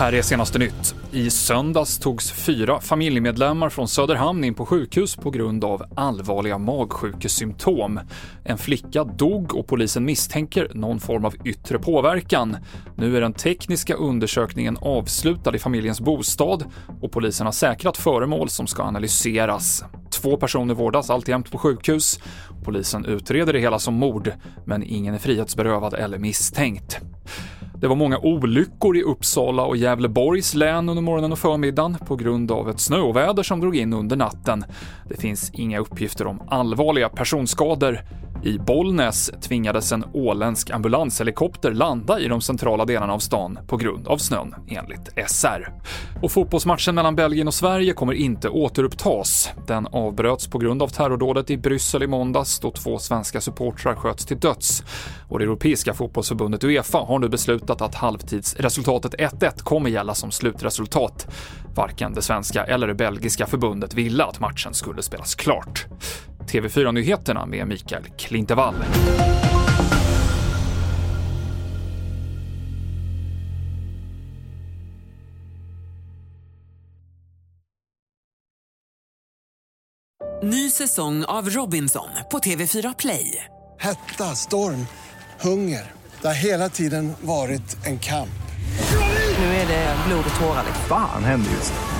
Här är senaste nytt. I söndags togs fyra familjemedlemmar från Söderhamn in på sjukhus på grund av allvarliga magsjukesymptom. En flicka dog och polisen misstänker någon form av yttre påverkan. Nu är den tekniska undersökningen avslutad i familjens bostad och polisen har säkrat föremål som ska analyseras. Två personer vårdas alltjämt på sjukhus. Polisen utreder det hela som mord, men ingen är frihetsberövad eller misstänkt. Det var många olyckor i Uppsala och Gävleborgs län under morgonen och förmiddagen på grund av ett snöoväder som drog in under natten. Det finns inga uppgifter om allvarliga personskador. I Bollnäs tvingades en åländsk ambulanshelikopter landa i de centrala delarna av stan på grund av snön, enligt SR. Och fotbollsmatchen mellan Belgien och Sverige kommer inte återupptas. Den avbröts på grund av terrordådet i Bryssel i måndags då två svenska supportrar sköts till döds. Och det europeiska fotbollsförbundet Uefa har nu beslutat att halvtidsresultatet 1-1 kommer gälla som slutresultat. Varken det svenska eller det belgiska förbundet ville att matchen skulle spelas klart. TV4-nyheterna med Mikael Klintevall. Ny säsong av Robinson på TV4 Play. Hetta, storm, hunger. Det har hela tiden varit en kamp. Nu är det blod och tårar. Fan händer just nu.